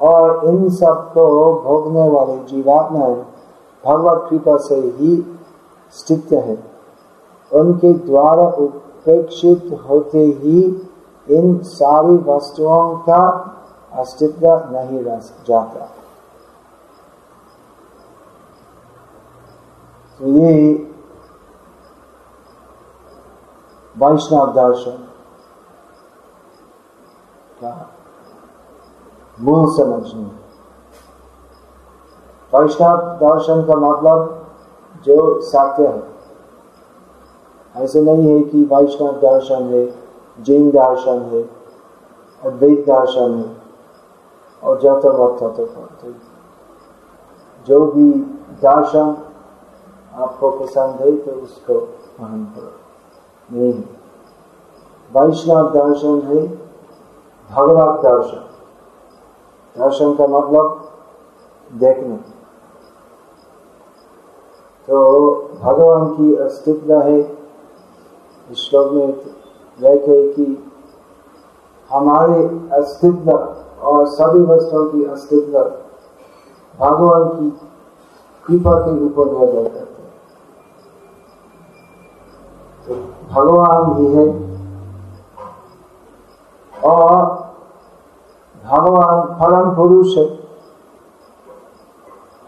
और इन सबको भोगने वाले जीवात्मा भगवत कृपा से ही स्थित है। उनके द्वारा उपेक्षित होते ही इन सारी वस्तुओं का अस्तित्व नहीं रह जाता। तो ये वैष्णव दर्शन का मूल समझनी वैष्णव दर्शन का मतलब जो सत्य है ऐसे नहीं है कि वैष्णव दर्शन है जैन दर्शन है अद्वैत दर्शन है और जत वक्त तो जो भी दर्शन आपको पसंद है तो उसको ग्रहण करो नहीं वैष्णव दर्शन है भगवत दर्शन दर्शन का मतलब देखना। तो भगवान की अस्तित्व है। इस श्लोक में देखे कि हमारे अस्तित्व और सभी वस्तुओं की अस्तित्व भगवान की कृपा के ऊपर निर्भर करते हैं। तो भगवान ही है और भगवान परम पुरुष है।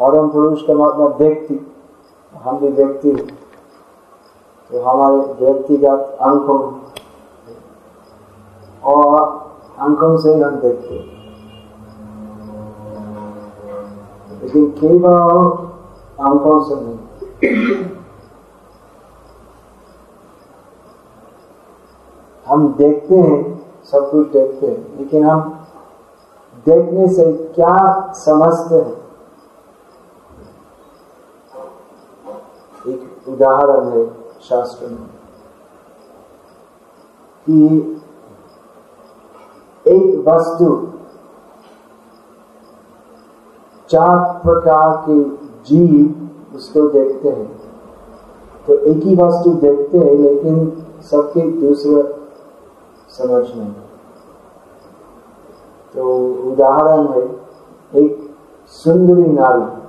परम पुरुष का मतलब व्यक्ति, हम भी व्यक्ति हैं। तो हमारे व्यक्तिगत अंकों और अंकों से हम देखते लेकिन केवल अंकों से नहीं। हम देखते हैं, सब कुछ देखते हैं, लेकिन हम देखने से क्या समझते हैं? एक उदाहरण है शास्त्र में कि एक वस्तु चार प्रकार के जीव उसको देखते हैं। तो एक ही वस्तु देखते हैं, लेकिन सबके दूसरे समझ नहीं। तो उदाहरण है, एक सुंदरी नारी।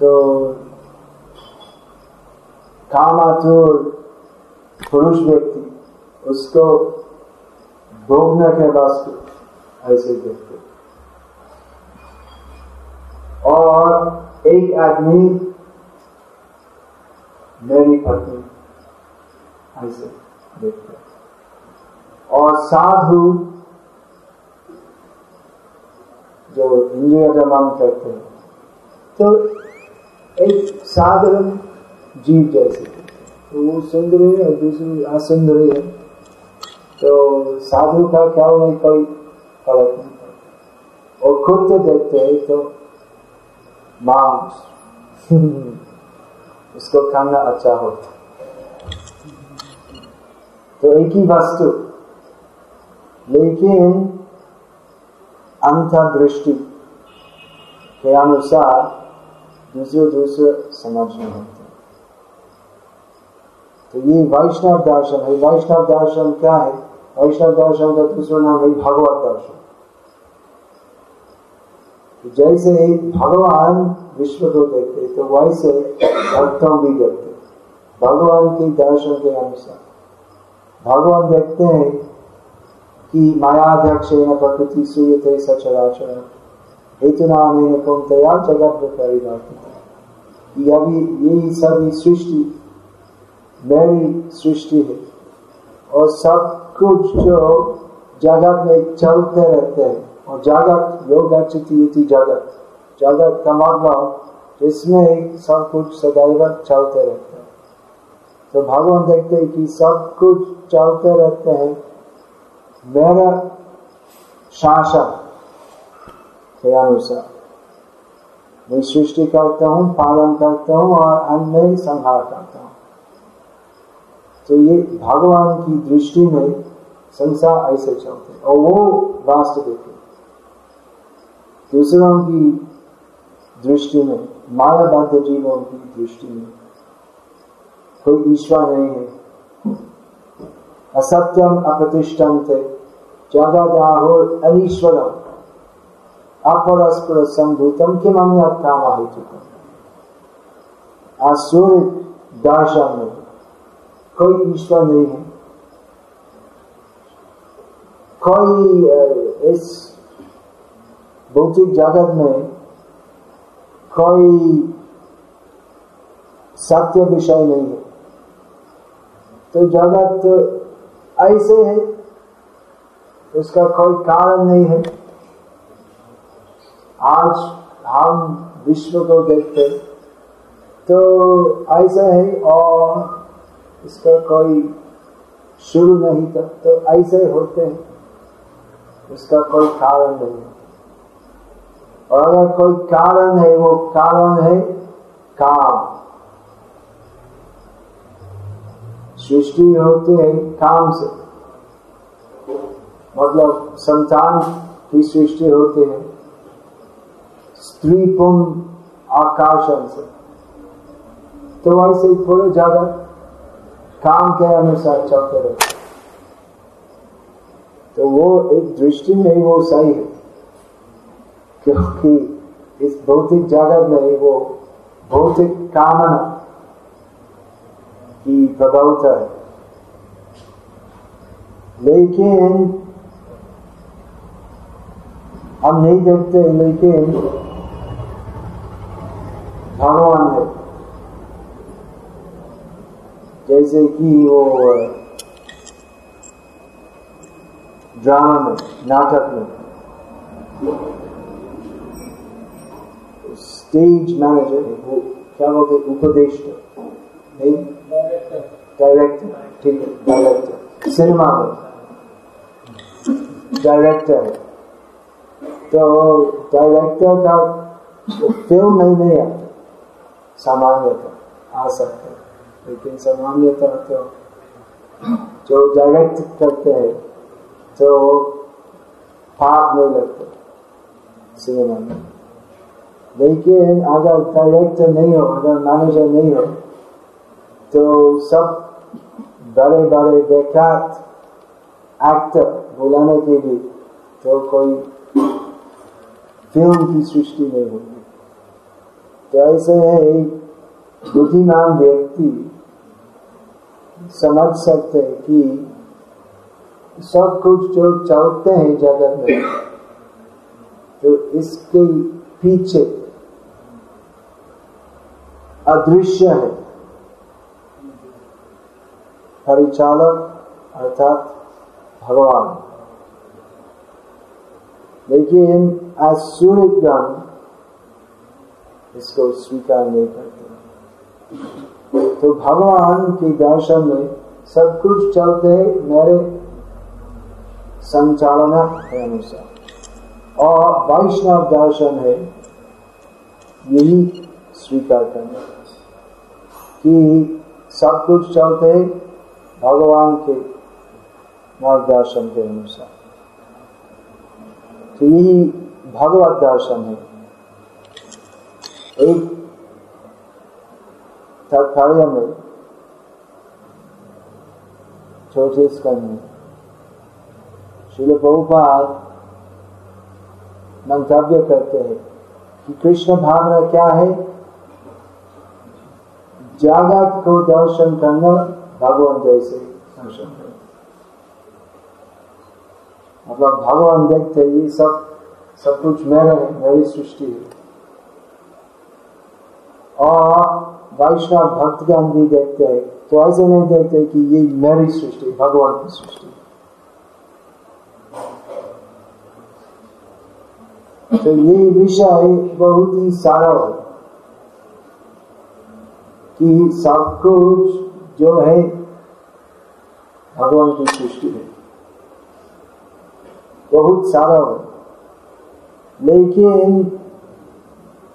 तो कामातुर पुरुष व्यक्ति, उसको भोगने के वास्तु ऐसे देखते। और एक आदमी मेरी पत्नी ऐसे देखते। और साधु जो इंद्रिय दमन करते हैं। तो एक साधारण जीव जैसे तो वो सुंदर है और दूसरी असुंदर है। तो साधु का ख्याल में कोई गलत नहीं और खुद से देखते हैं तो मांस, उसको खाना अच्छा होता तो एक ही वस्तु लेकिन अंतर्दृष्टि के अनुसार दूसरे दूसरे समझने होते तो ये वैष्णव दर्शन है। वैष्णव दर्शन क्या है? वैष्णव दर्शन का दूसरा नाम है भगवत दर्शन। तो जैसे भगवान विश्व को देखते तो वैसे भक्तों भी देखते भगवान के दर्शन के अनुसार। भगवान देखते हैं कि मायाध्यक्ष प्रकृति सूयते सचराचर हेतु नाम कौनतया जगत परिवर्तित अभी यही सभी सृष्टि, मेरी सृष्टि है, और सब कुछ जो जगत में चलते रहते हैं, और जगत योग जगत जगत का मतलब जिसमें सब कुछ सदैव चलते रहते हैं। तो भगवान देखते हैं कि सब कुछ चलते रहते हैं मेरा शासन के अनुसार मैं सृष्टि करता हूँ, पालन करता हूँ और अन्य संहार करता हूँ। तो ये भगवान की दृष्टि में संसार ऐसे चलते और वो वास्तविक है। दूसरों की दृष्टि में, मायाबद्ध जीवों की दृष्टि में कोई ईश्वर नहीं है। असत्यम अप्रतिष्ठम थे जगदाहुर अनीश्वरम अपरस्पर संभूतम किम अन्य काम हेतुकम आसुरिक दर्शन में कोई ईश्वर नहीं है। कोई इस भौतिक जगत में कोई सत्य विषय नहीं है। तो जगत ऐसे है, उसका कोई कारण नहीं है। आज हम विश्व को देखते तो ऐसा है और इसका कोई शुरू नहीं था तो ऐसे होते हैं, उसका कोई कारण नहीं है। और अगर कोई कारण है, वो कारण है काम। सृष्टि होती है काम से। मतलब संतान की सृष्टि होती है। स्त्री पुम आकर्षण से तो वैसे थोड़े ज़्यादा काम के अनुसार चलते रहते तो वो एक दृष्टि में वो सही है क्योंकि इस भौतिक जगत में वो भौतिक कामना प्रबलता है लेकिन हम नहीं देखते लेकिन भगवान है। जैसे कि वो ड्रामा में नाटक में। स्टेज मैनेजर क्या बोलते उपदेश डायरेक्टर ठीक है डायरेक्टर सिनेमा में डायरेक्टर है तो डायरेक्टर का फ़िल्म में नहीं आता सामान्यता आ सकता है लेकिन सामान्यता तो जो डायरेक्ट करते हैं तो पाप नहीं लगते सिनेमा में लेकिन अगर डायरेक्टर नहीं हो अगर मैनेजर नहीं हो तो सब बड़े बड़े बेख्यात एक्टर बुलाने के लिए तो कोई फ़िल्म की सृष्टि नहीं होगी। तो ऐसे है एक बुद्धिमान व्यक्ति समझ सकते हैं कि सब कुछ जो चलते हैं जगत में तो इसके पीछे अदृश्य है। परिचालक अर्थात भगवान। लेकिन आसुरिकगण इसको स्वीकार नहीं करते। तो भगवान के दर्शन में सब कुछ चलते हैं मेरे संचालना के अनुसार। और वैष्णव दर्शन है, यही स्वीकार करना। कि सब कुछ चलते हैं भगवान के मार्गदर्शन के अनुसार। तो यही भगवत दर्शन है। एक तात्पर्य में छोटे स्कंद में शिल प्रभुपाद मंतव्य करते हैं कि कृष्ण भावना क्या है? जागत को दर्शन करना भगवान जैसे मतलब भगवान देखते ये सब सब कुछ मेरा है मेरी सृष्टि है। और वैष्णव भक्तगण भी देखते हैं तो ऐसे नहीं देखते कि ये मेरी सृष्टि, भगवान की सृष्टि। तो ये विषय बहुत ही सारा है कि सब कुछ जो है, भगवान की सृष्टि है। बहुत सारा है। लेकिन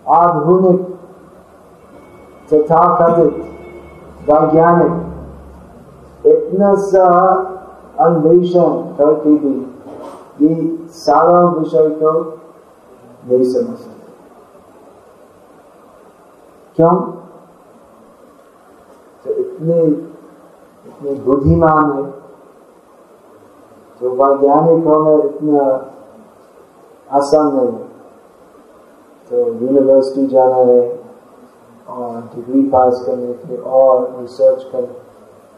आधुनिक तथा कथित वैज्ञानिक इतना सा अन्वेषण करके भी ये सारा विषय को नहीं समझ क्यों? इतने इतने बुद्धिमान है। तो वैज्ञानिक होना इतना आसान नहीं है। तो यूनिवर्सिटी जाना है और डिग्री पास करने फिर और रिसर्च कर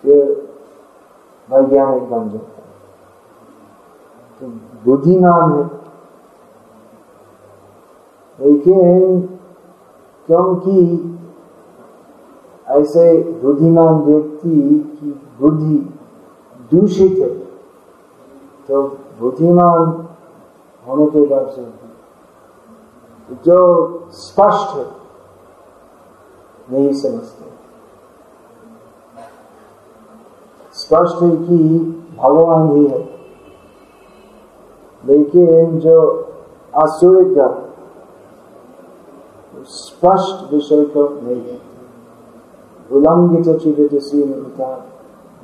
फिर वैज्ञानिक बन जाता है। तो बुद्धिमान है। लेकिन क्योंकि ऐसे बुद्धिमान व्यक्ति की बुद्धि दूषित है तो बुद्धिमान होने के से जो स्पष्ट है, नहीं समझते। स्पष्ट है कि भगवान ही है, लेकिन जो आसुरिक स्पष्ट विषय को नहीं है। उल्लंघित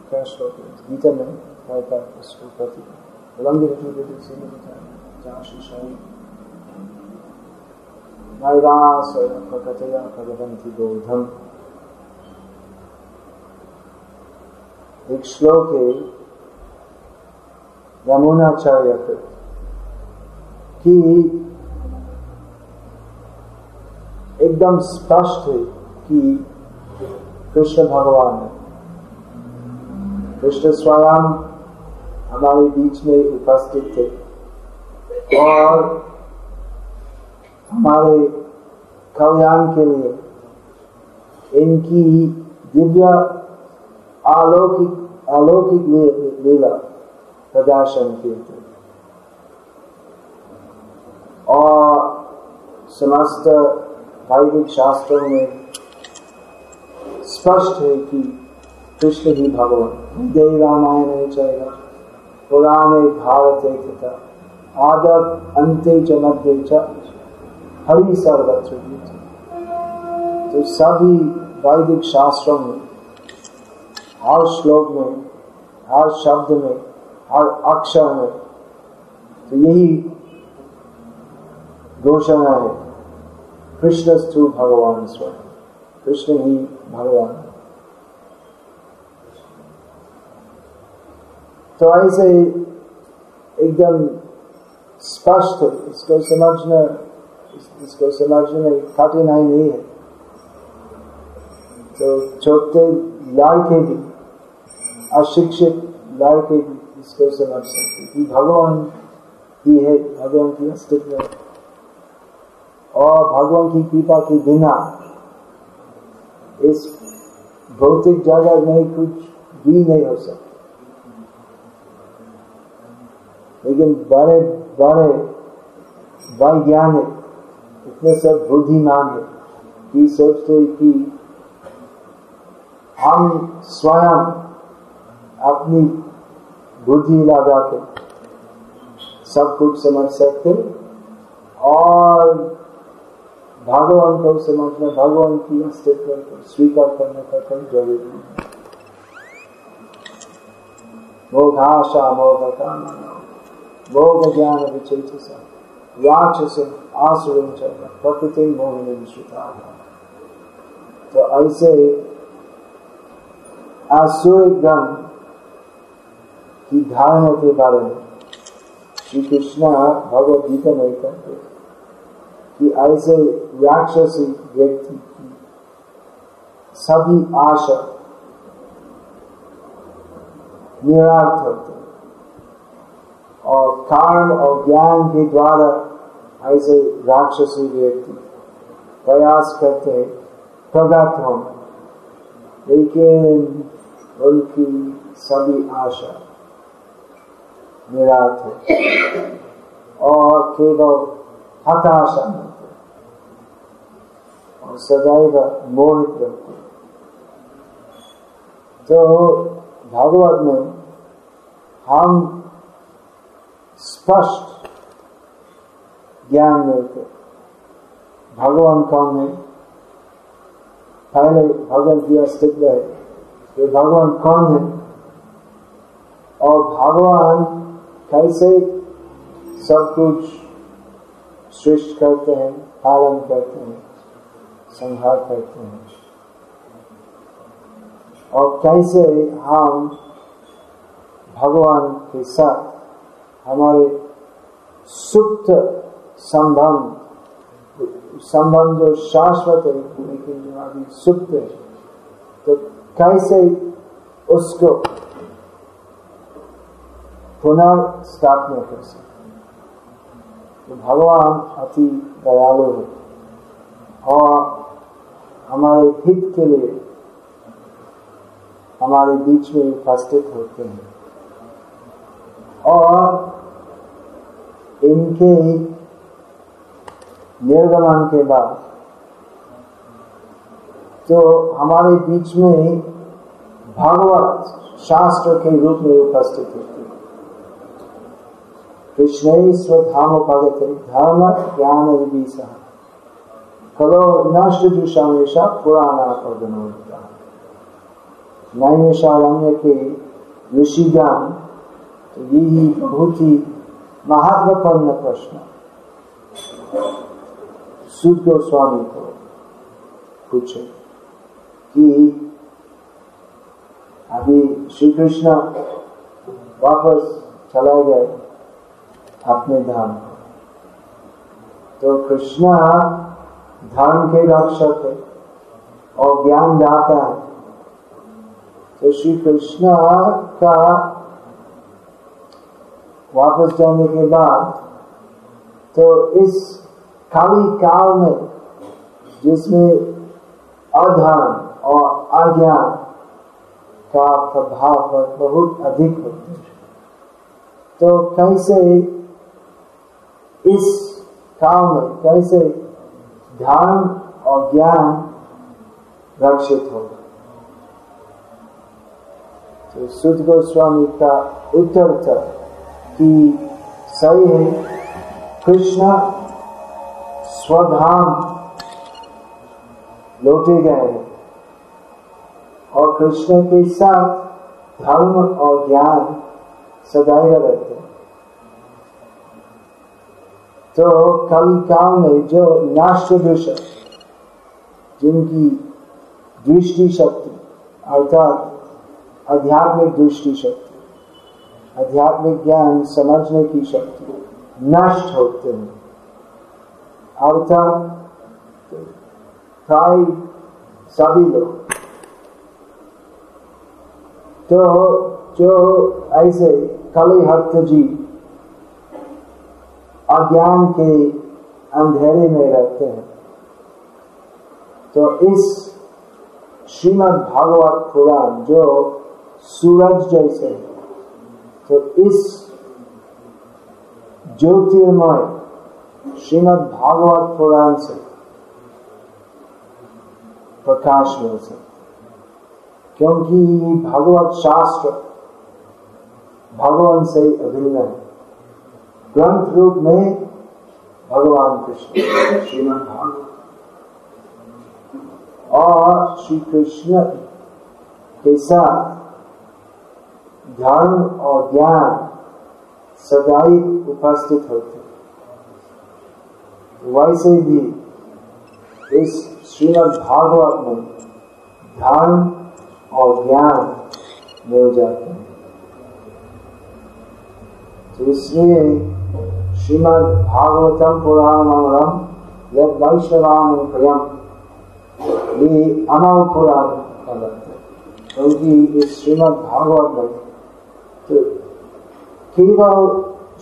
क्या श्लोक गीता में उसको प्रति उल्लंघित नैरासया भगवंती बोधम एक श्लोक है यमुनाचार्य कि एकदम स्पष्ट है कि कृष्ण भगवान है। कृष्ण स्वयं हमारे बीच में उपस्थित थे और हमारे कल्याण के लिए इनकी दिव्य अलौकिक अलौकिक लीला प्रदर्शन किए थे। और समस्त वैदिक शास्त्रों में स्पष्ट है कि कृष्ण ही भगवान देव रामायण चलेगा पुराने भारत तथा आदर अंत्य च मध्य हरि सर्वत्र तो सभी वैदिक शास्त्रों में, हर श्लोक में, हर शब्द में, हर अक्षर में तो यही घोषणा है, कृष्णस्तु भगवान स्वयं। कृष्ण ही भगवान। तो ऐसे एकदम स्पष्ट, इसको समझना, इसको समझने में कठिनाई नहीं है। तो छोटे लड़के भी, अशिक्षित लड़के भी इसको समझ सकते कि भगवान ही है, भगवान की अस्तित्व और भगवान की कृपा के बिना इस भौतिक जगत में कुछ भी नहीं हो सकता। लेकिन बड़े बड़े, वैज्ञानिक इतने सब बुद्धिमान है कि सोचते कि हम स्वयं अपनी बुद्धि लगा के सब कुछ समझ सकते और भगवान को समझना, भगवान की स्टेटमेंट को स्वीकार करने का कोई ज़रूरी नहीं मोघाशा मोघ कामना मोघ ज्ञान विचेत राक्षस आसुर प्रकृति मोहिनी विश्वता तो ऐसे आसुर की धारणा के बारे में श्री कृष्ण भगवद गीता में कहते कि ऐसे राक्षसी व्यक्ति की सभी आशा निरार्थक और कारण और ज्ञान के द्वारा ऐसे राक्षसी व्यक्ति प्रयास करते हैं प्रगत होना लेकिन उनकी सभी आशा निरार्थ और केवल हताशा मिलते और सदैव मोहित रहते तो भागवत में हम स्पष्ट ज्ञान मिलते भगवान कौन है पहले भगवान की अस्तित्व है। ये भगवान कौन है? और भगवान कैसे सब कुछ सृष्ट करते हैं पालन करते हैं, संहार करते हैं। और कैसे हम भगवान के साथ हमारे सुप्त संबंध संबंध जो शाश्वत है लेकिन अभी सुप्त है। तो कैसे उसको पुनर्स्थापना कर सकते तो भगवान अति दयालु है और हमारे हित के लिए हमारे बीच में उपस्थित होते हैं। और इनके निर्गमन के बाद जो हमारे बीच में भगवत शास्त्र के रूप में उपस्थित होते कृष्ण स्वधाम भगत धर्म ज्ञान विभीषा कलो नष्ट जुषामेशा पुराना पदनोता नैमिषारण्य के ऋषिगण तो यही बहुत ही महत्वपूर्ण प्रश्न। सुद गोस्वामी को पूछे कि अभी श्री कृष्ण वापस चला गए अपने धाम तो कृष्ण धर्म के रक्षक है और ज्ञान दाता है। तो श्री कृष्ण का वापस जाने के बाद तो इस खाली काल में जिसमें अधर्म और अज्ञान का प्रभाव बहुत अधिक होता है। तो कैसे इस काल में कैसे ध्यान और ज्ञान रक्षित होगा? तो सुध गोस्वामी का उत्तर था कि सही है। कृष्ण स्वधाम लौटे गए हैं और कृष्ण के साथ धर्म और ज्ञान सदैव रहते हैं। तो कल काल में जो नाश्य दृश्य जिनकी दृष्टि शक्ति, अर्थात आध्यात्मिक दृष्टि शक्ति, आध्यात्मिक ज्ञान समझने की शक्ति नष्ट होते हैं। अर्थात प्राय सभी लोग। तो जो ऐसे कलिहत जी अज्ञान के अंधेरे में रहते हैं। तो इस श्रीमद् भागवत पुराण जो सूरज जैसे है तो इस ज्योतिर्मय श्रीमद् भागवत पुराण से प्रकाश मिल सकता क्योंकि भगवत शास्त्र भगवान से अभिन्न है। ग्रंथ रूप में भगवान कृष्ण, श्रीमद् भागवत। और श्री कृष्ण के साथ धर्म और ज्ञान सदैव उपस्थित होते वैसे भी इस श्रीमद् भागवत में धर्म और ज्ञान मिल जाते हैं। तो इसलिए श्रीमद् भागवतम पुराणम यद वैष्णवान प्रियम ये अमर पुराण क्योंकि इस श्रीमद् भागवत में तो केवल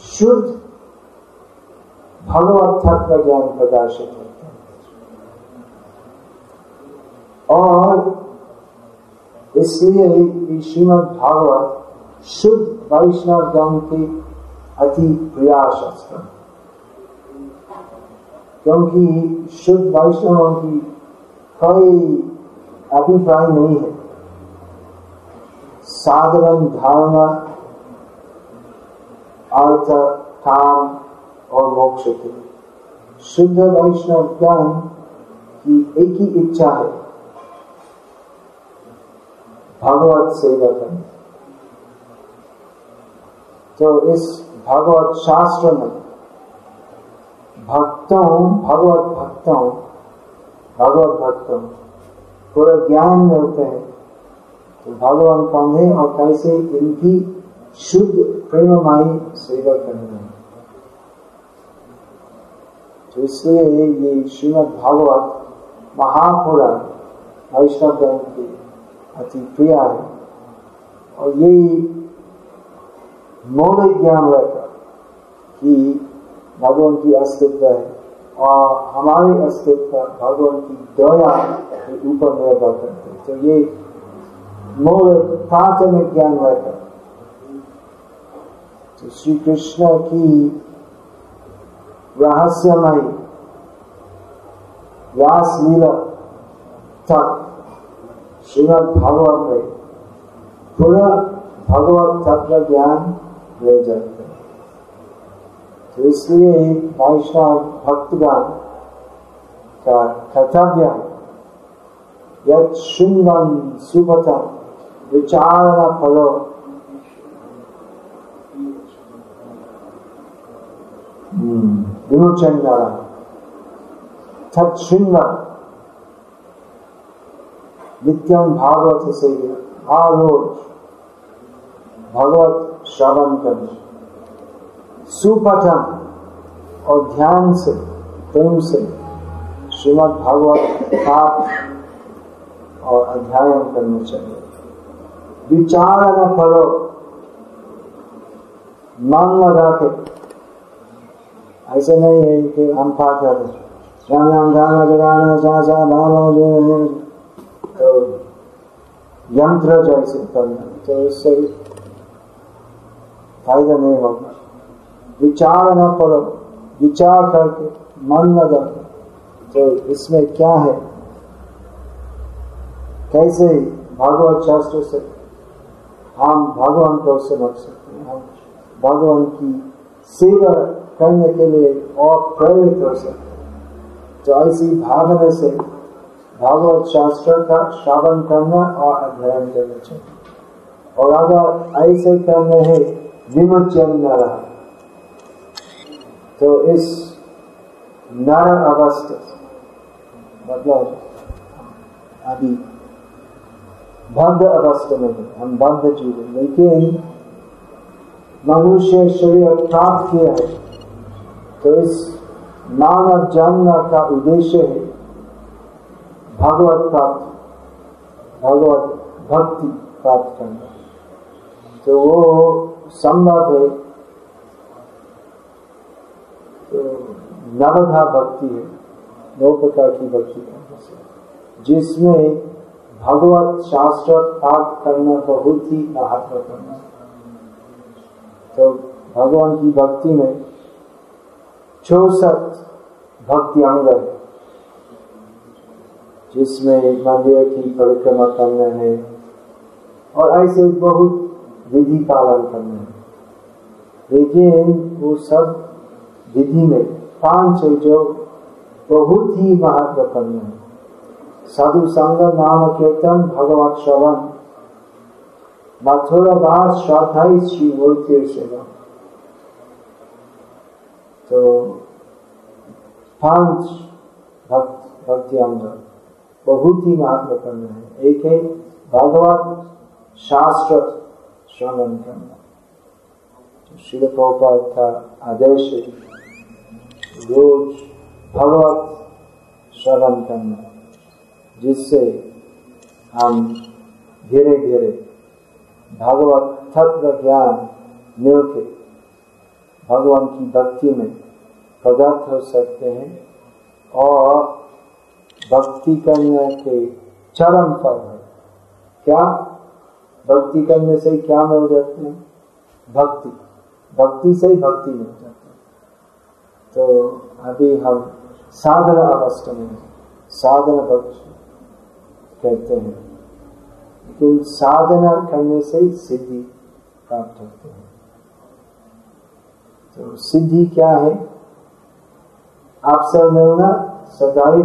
शुद्ध भगवत तत्व ज्ञान प्रकाशित होता है। और इसलिए श्रीमद् भागवत शुद्ध वैष्णव ज्ञान की अति प्रयास क्योंकि शुद्ध वैष्णवों की कोई अभिप्राय नहीं है। साधारण धर्म अर्थ काम और मोक्ष के शुद्ध वैष्णव ज्ञान की एक ही इच्छा है। भगवत सेवा करना तो इस भगवत शास्त्र में, भक्त, भगवत भक्त भगवत भक्त हूँ पूरा ज्ञान मिलते हैं तो भगवान कौन है और कैसे इनकी शुद्ध प्रेममाई सेवा करनी है? तो इसलिए ये श्रीमद भागवत महापुराण वैष्णव धर्म की अति प्रिय है। और यही नॉलेज ज्ञान रहता कि भगवान की अस्तित्व है और हमारे अस्तित्व भगवान की दया के ऊपर निर्भर करते हैं। तो ये प्राथमिक ज्ञान रहता है। तो श्री कृष्ण की रहस्यमय व्यास तक श्रीमद भागवत में पूरा भगवत तत्व ज्ञान प्रयोजन तो इसलिए वैष्णव भक्तगण का कर्तव्य यद शुनवन विचार फलो विमोचन नित्यम भागवत से हर भगवत श्रवण कर सुपठन और ध्यान से प्रेम से श्रीमद भागवत पाठ और अध्याय करने चाहिए विचार न फलो मन लगा के ऐसे नहीं है कि हम पाठ करते राम राम राम राम राम राम तो यंत्र जैसे करना तो उससे फ़ायदा नहीं होगा। विचार न करो, विचार करके मन लगा तो इसमें क्या है? कैसे भागवत शास्त्र से हम भगवान को से बच सकते हैं? हम भगवान की सेवा करने के लिए और प्रेरित हो सकते तो ऐसी भावना से भागवत शास्त्र का श्रावण करना और अध्ययन करना चाहिए। और अगर ऐसे करने हैं विमोचन नारा। तो इस नारा अवस्थ मतलब अभी बंध अवस्था में हम बंध जीव लेकिन मनुष्य शरीर प्राप्त किया है। तो इस मानव जन्म का उद्देश्य है भगवत प्राप्त, भगवत भक्ति प्राप्त करना। तो वो संभव है तो नवधा भक्ति है, नौ प्रकार की भक्ति जिसमें भगवत शास्त्र पाठ करना बहुत ही महत्वपूर्ण है। तो भगवान की भक्ति में चौसठ भक्ति अंग है, जिसमें मंदिर की परिक्रमा करना है, और ऐसे बहुत विधि पालन करना है। लेकिन वो सब विधि में पाँच है जो बहुत ही महत्वपूर्ण है। साधु संग नाम कीर्तन भगवत श्रवण। मथुर वास श्रद्धा श्री मूर्ति सेवा। तो पाँच भक्त भक्ति अंग बहुत ही महत्वपूर्ण है। एक है भगवत शास्त्र। श्रवण करना शिल प्रोपाल का आदेश रोज भगवत श्रवण करना जिससे हम धीरे धीरे भगवत तत्व ज्ञान मिलके भगवान की भक्ति में प्रगत हो सकते हैं और भक्ति करने के चरम पर है। क्या? भक्ति करने से क्या मिल जाते हैं? भक्ति। भक्ति से ही भक्ति मिल जाती जाते हैं। तो अभी हम साधना अवस्था में साधना पक्ष कहते हैं। लेकिन साधना करने से ही सिद्धि प्राप्त होती है। तो सिद्धि क्या है? आप सब मिलना सदैव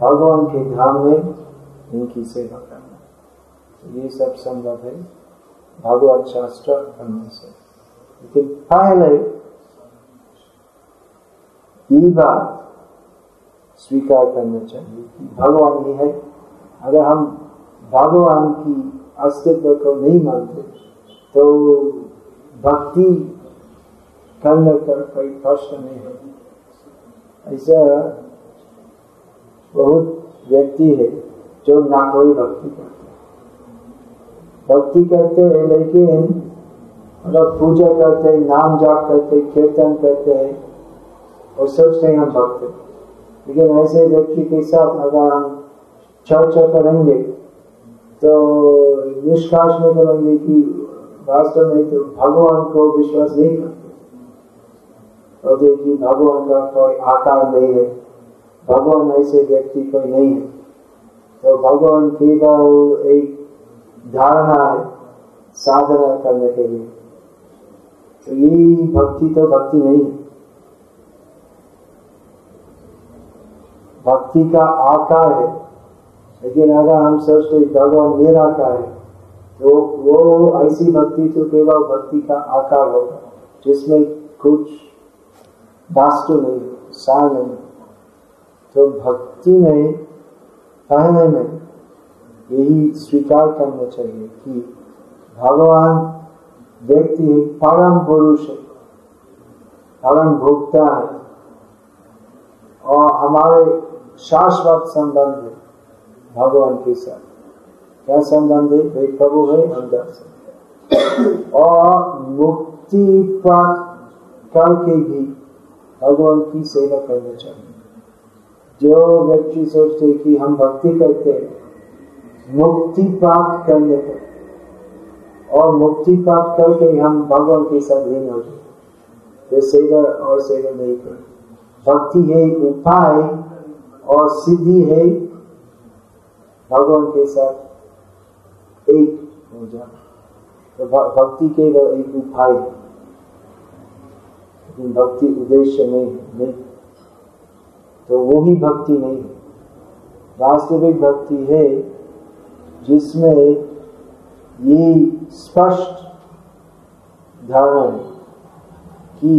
भगवान के धाम में इनकी सेवा करना। ये सब संभव है। भगवत शास्त्र पढ़ने से। लेकिन पहले ये बात स्वीकार करना चाहिए कि भगवान ही है। अगर हम भगवान की अस्तित्व को नहीं मानते तो भक्ति करने का कोई प्रश्न नहीं है। ऐसा बहुत व्यक्ति है जो ना कोई भक्ति करते। भक्ति करते हैं, लेकिन मतलब पूजा करते हैं, नाम जाप करते हैं, कीर्तन करते हैं और हैं हम भक्त लेकिन ऐसे व्यक्ति के साथ अगर हम चर्चा करेंगे तो निष्काश में करेंगे कि वास्तव में तो भगवान को विश्वास नहीं करते। और देखिए, भगवान का कोई आकार नहीं है, भगवान ऐसे व्यक्ति कोई नहीं है। तो भगवान केवल एक धारणा है साधना करने के लिए। तो ये भक्ति तो भक्ति नहीं। है भक्ति का आकार है। लेकिन अगर हम सोचते भगवान निराकार है तो वो ऐसी भक्ति तो केवल भक्ति का आकार होगा, जिसमें कुछ वास्तु नहीं, सार नहीं। तो भक्ति में पहले में यही स्वीकार करना चाहिए कि भगवान व्यक्ति परम पुरुष है, परम भोक्ता है और हमारे शाश्वत संबंध है भगवान के साथ। क्या संबंध है? वे प्रभु है। अंदर से और मुक्ति प्राप्त करके भी भगवान की सेवा करना चाहिए। जो व्यक्ति सोचते कि हम भक्ति करते हैं मुक्ति प्राप्त करने पर और मुक्ति प्राप्त करके हम भगवान के साथ लीन हो जाए तो सेवा और सेवा नहीं कर भक्ति है उपाय और सिद्धि है भगवान के साथ एक हो जाना। तो भक्ति केवल एक उपाय भक्ति उद्देश्य नहीं है, नहीं। तो वो ही भक्ति नहीं है। वास्तविक भक्ति है जिसमें ये स्पष्ट है कि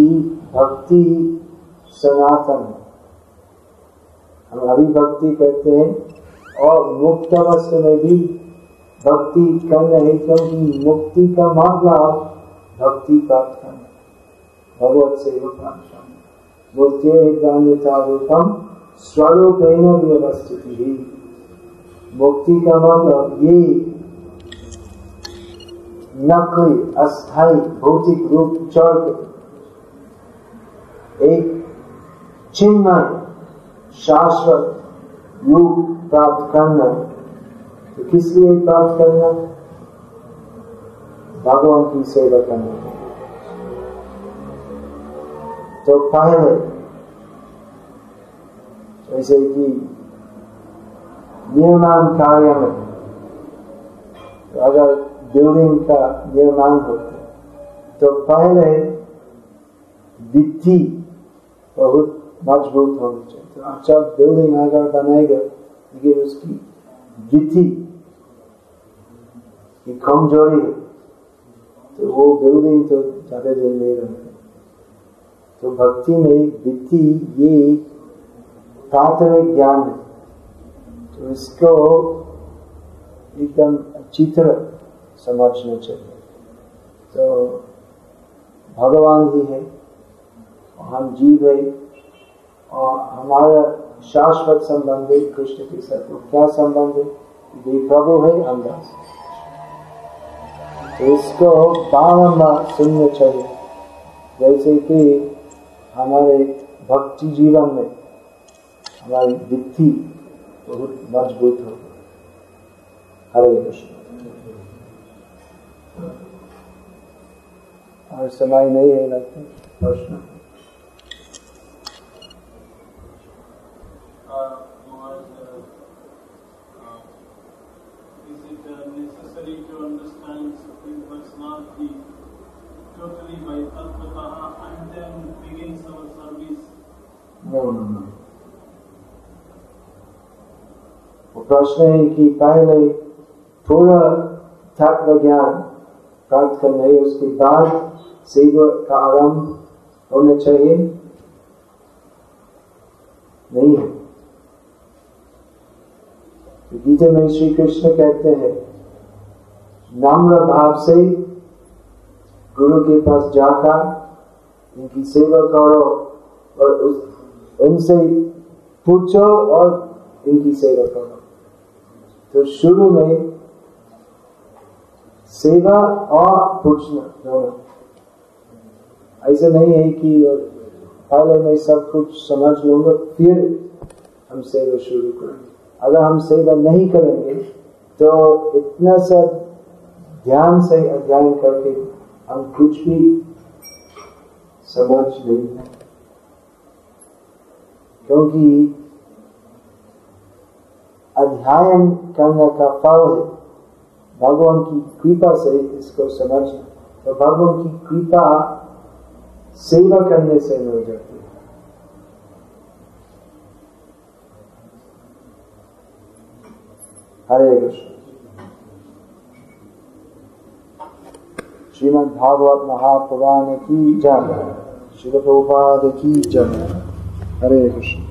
भक्ति सनातन है। हम अभी भक्ति करते हैं और मुक्त अवस्था में भी भक्ति कर रहे क्योंकि मुक्ति का मतलब भक्ति प्राप्त करना भगवत करना मुक्ति रूपम स्वरूपेण व्यवस्थित। ही मुक्ति का मतलब ये नकली अस्थाई भौतिक रूप चढ़ एक चिन्मय शाश्वत रूप प्राप्त करना। तो किस लिए प्राप्त करना? भगवान की सेवा करना। तो पहले जैसे कि निर्माण कार्य में तो अगर बिल्डिंग का निर्माण होता है तो पहले विधि बहुत मज़बूत होनी चाहिए। तो अच्छा बिल्डिंग अगर बनाएगा, लेकिन उसकी विधि की कमज़ोरी है तो वो बिल्डिंग तो ज़्यादा दिन नहीं रहता। तो भक्ति में वित्ती ये प्राथमिक ज्ञान है। तो इसको एकदम अच्छी तरह समझना चाहिए। तो भगवान ही है, हम जीव है, और हमारा शाश्वत संबंध है, कृष्ण के साथ क्या संबंध है? वे प्रभु है अंदाज तो इसको बारम्बार सुनना चाहिए। जैसे कि हमारे भक्ति जीवन में हमारी बहुत मज़बूत हो हरे कृष्ण और समय नहीं है लगता प्रश्न necessary to understand प्रश्न है कि पहले पूरा तत्व ज्ञान प्राप्त करना है, उसके बाद सेवा का आरंभ होना चाहिए। नहीं है। तो गीता में श्री कृष्ण कहते हैं, नम्र भाव से गुरु के पास जाकर उनकी सेवा करो और उस, उनसे पूछो और इनकी सेवा करो। तो शुरू में सेवा और पूछना, दोनों। ऐसा नहीं है कि पहले मैं सब कुछ समझ लूँगा, फिर हम सेवा शुरू करेंगे। अगर हम सेवा नहीं करेंगे तो इतना सब ध्यान से अध्ययन करके हम कुछ भी समझ नहीं क्योंकि अध्ययन करने का फल है भगवान की कृपा से इसको समझना तो भगवान की कृपा सेवा करने से मिल जाती है। हरे कृष्ण। श्रीमद् भागवत महापुराण की जय। श्री की जय। हरे कृष्ण।